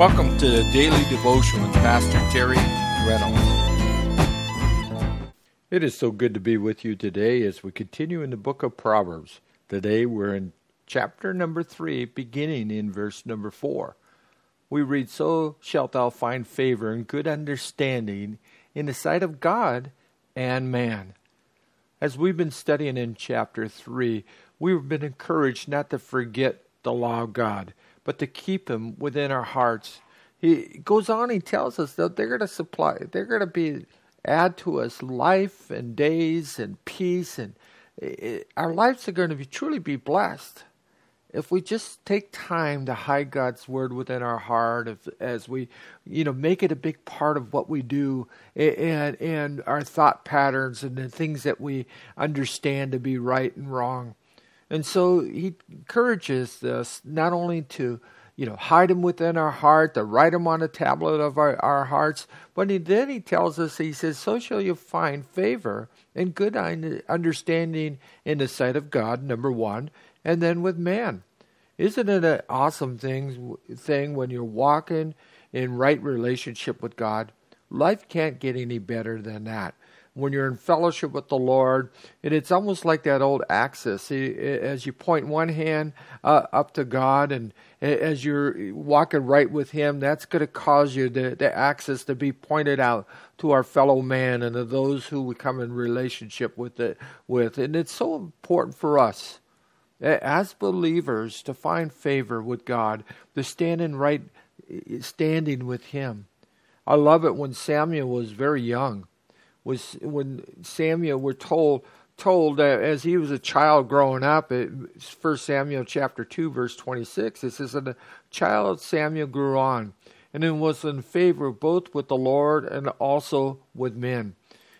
Welcome to the Daily Devotion with Pastor Terry Reynolds. It is so good to be with you today as we continue in the book of Proverbs. Today we're in chapter number 3, beginning in verse number 4. We read, So shalt thou find favor and good understanding in the sight of God and man. As we've been studying in chapter 3, we've been encouraged not to forget the law of God but to keep him within our hearts. He goes on, he tells us that they're going to supply, they're going to be add to us life and days and peace, and it, our lives are going to be truly be blessed if we just take time to hide God's word within our heart, if, as we, you know, make it a big part of what we do, and and our thought patterns and the things that we understand to be right and wrong. And so he encourages us not only to, you know, hide them within our heart, to write them on a tablet of our, our hearts, but he, then he tells us, he says, so shall you find favor and good understanding in the sight of God, number one, and then with man. Isn't it an awesome thing, thing when you're walking in right relationship with God? Life can't get any better than that when you're in fellowship with the Lord. And it's almost like that old axis. As you point one hand uh, up to God and as you're walking right with Him, that's going to cause you the, the axis to be pointed out to our fellow man and to those who we come in relationship with it with. And it's so important for us as believers to find favor with God, to stand in right standing with Him. I love it when Samuel was very young was when Samuel we're told told that as he was a child growing up, First Samuel chapter two verse twenty six, it says, "And the child Samuel grew on, and then was in favor both with the Lord and also with men."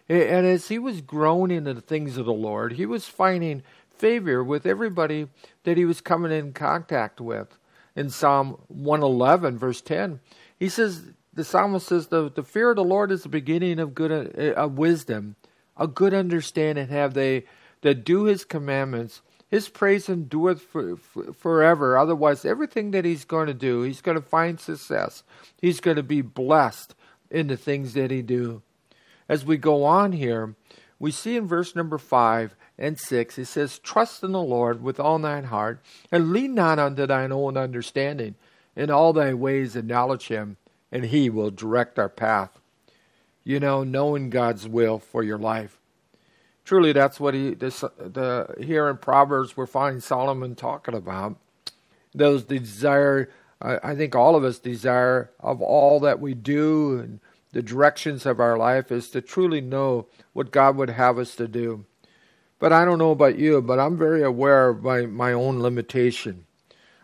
And as he was growing into the things of the Lord, he was finding favor with everybody that he was coming in contact with. In Psalm 111, verse 10, he says, the psalmist says the, the fear of the Lord is the beginning of good uh, of wisdom, a good understanding have they that do His commandments. His praise endureth for, for, forever. Otherwise, everything that he's going to do, he's going to find success. He's going to be blessed in the things that he do. As we go on here, we see in verse number five and six, it says, "Trust in the Lord with all thine heart, and lean not unto thine own understanding. In all thy ways acknowledge him, and He will direct our path. You know, knowing God's will for your life. Truly, that's what he this, the here in Proverbs we're finding Solomon talking about. Those desire, I, I think all of us desire of all that we do and the directions of our life is to truly know what God would have us to do. But I don't know about you, but I'm very aware of my, my own limitation.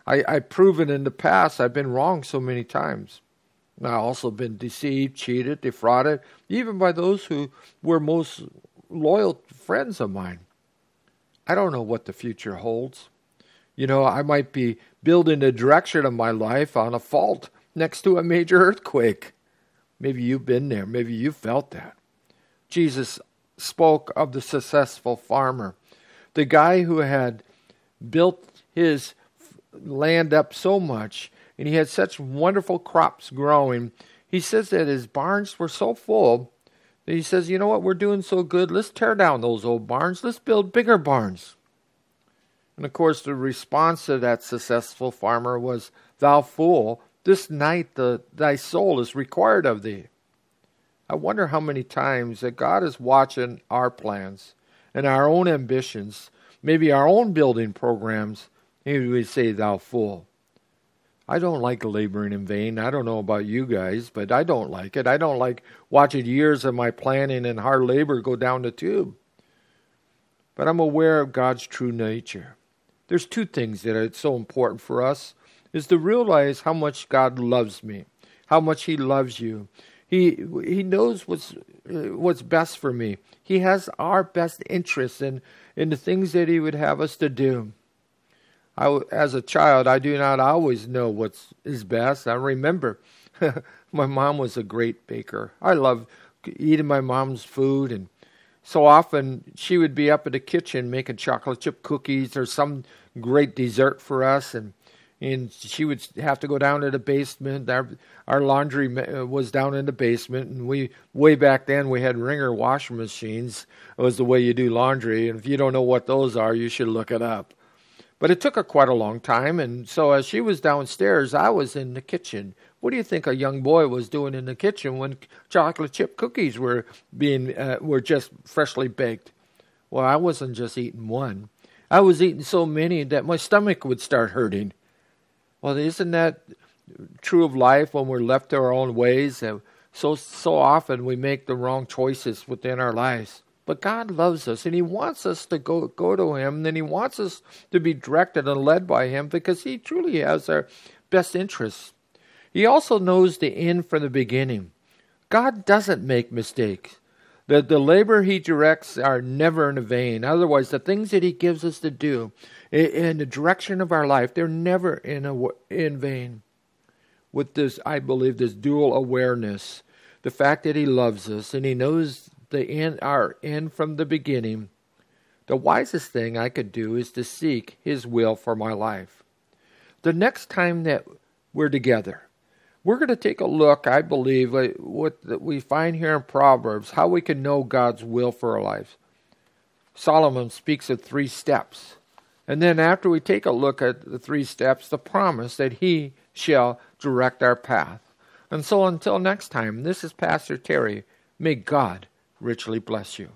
I, I've proven in the past I've been wrong so many times. I've also been deceived, cheated, defrauded, even by those who were most loyal friends of mine. I don't know what the future holds. You know, I might be building the direction of my life on a fault next to a major earthquake. Maybe you've been there. Maybe you felt that. Jesus spoke of the successful farmer, the guy who had built his land up so much and he had such wonderful crops growing. He says that his barns were so full that he says, You know what? We're doing so good. Let's tear down those old barns. Let's build bigger barns. And of course, the response to that successful farmer was, Thou fool, this night the, thy soul is required of thee. I wonder how many times that God is watching our plans and our own ambitions, maybe our own building programs, and would say, Thou fool. I don't like laboring in vain. I don't know about you guys, but I don't like it. I don't like watching years of my planning and hard labor go down the tube. But I'm aware of God's true nature. There's two things that are so important for us is to realize how much God loves me, how much he loves you. He he knows what's uh, what's best for me. He has our best interests in in the things that he would have us to do. I, as a child, I do not always know what is best. I remember my mom was a great baker. I loved eating my mom's food, and so often she would be up in the kitchen making chocolate chip cookies or some great dessert for us. And and she would have to go down to the basement. Our our laundry uh, was down in the basement, and we way back then we had wringer washing machines. It was the way you do laundry, and if you don't know what those are, you should look it up. But it took her quite a long time, and so as she was downstairs, I was in the kitchen. What do you think a young boy was doing in the kitchen when chocolate chip cookies were being uh, were just freshly baked? Well, I wasn't just eating one. I was eating so many that my stomach would start hurting. Well, isn't that true of life when we're left to our own ways? So so often we make the wrong choices within our lives. But God loves us and He wants us to go go to Him, and He wants us to be directed and led by Him because He truly has our best interests. He also knows the end from the beginning. God doesn't make mistakes. The, the labor he directs are never in vain. Otherwise, the things that he gives us to do in, in the direction of our life, they're never in, a, in vain. With this, I believe, this dual awareness, the fact that he loves us and he knows the end, our end from the beginning, the wisest thing I could do is to seek his will for my life. The next time that we're together, we're going to take a look, I believe, at what we find here in Proverbs, how we can know God's will for our lives. Solomon speaks of three steps. And then after we take a look at the three steps, the promise that he shall direct our path. And so until next time, this is Pastor Terry. May God richly bless you.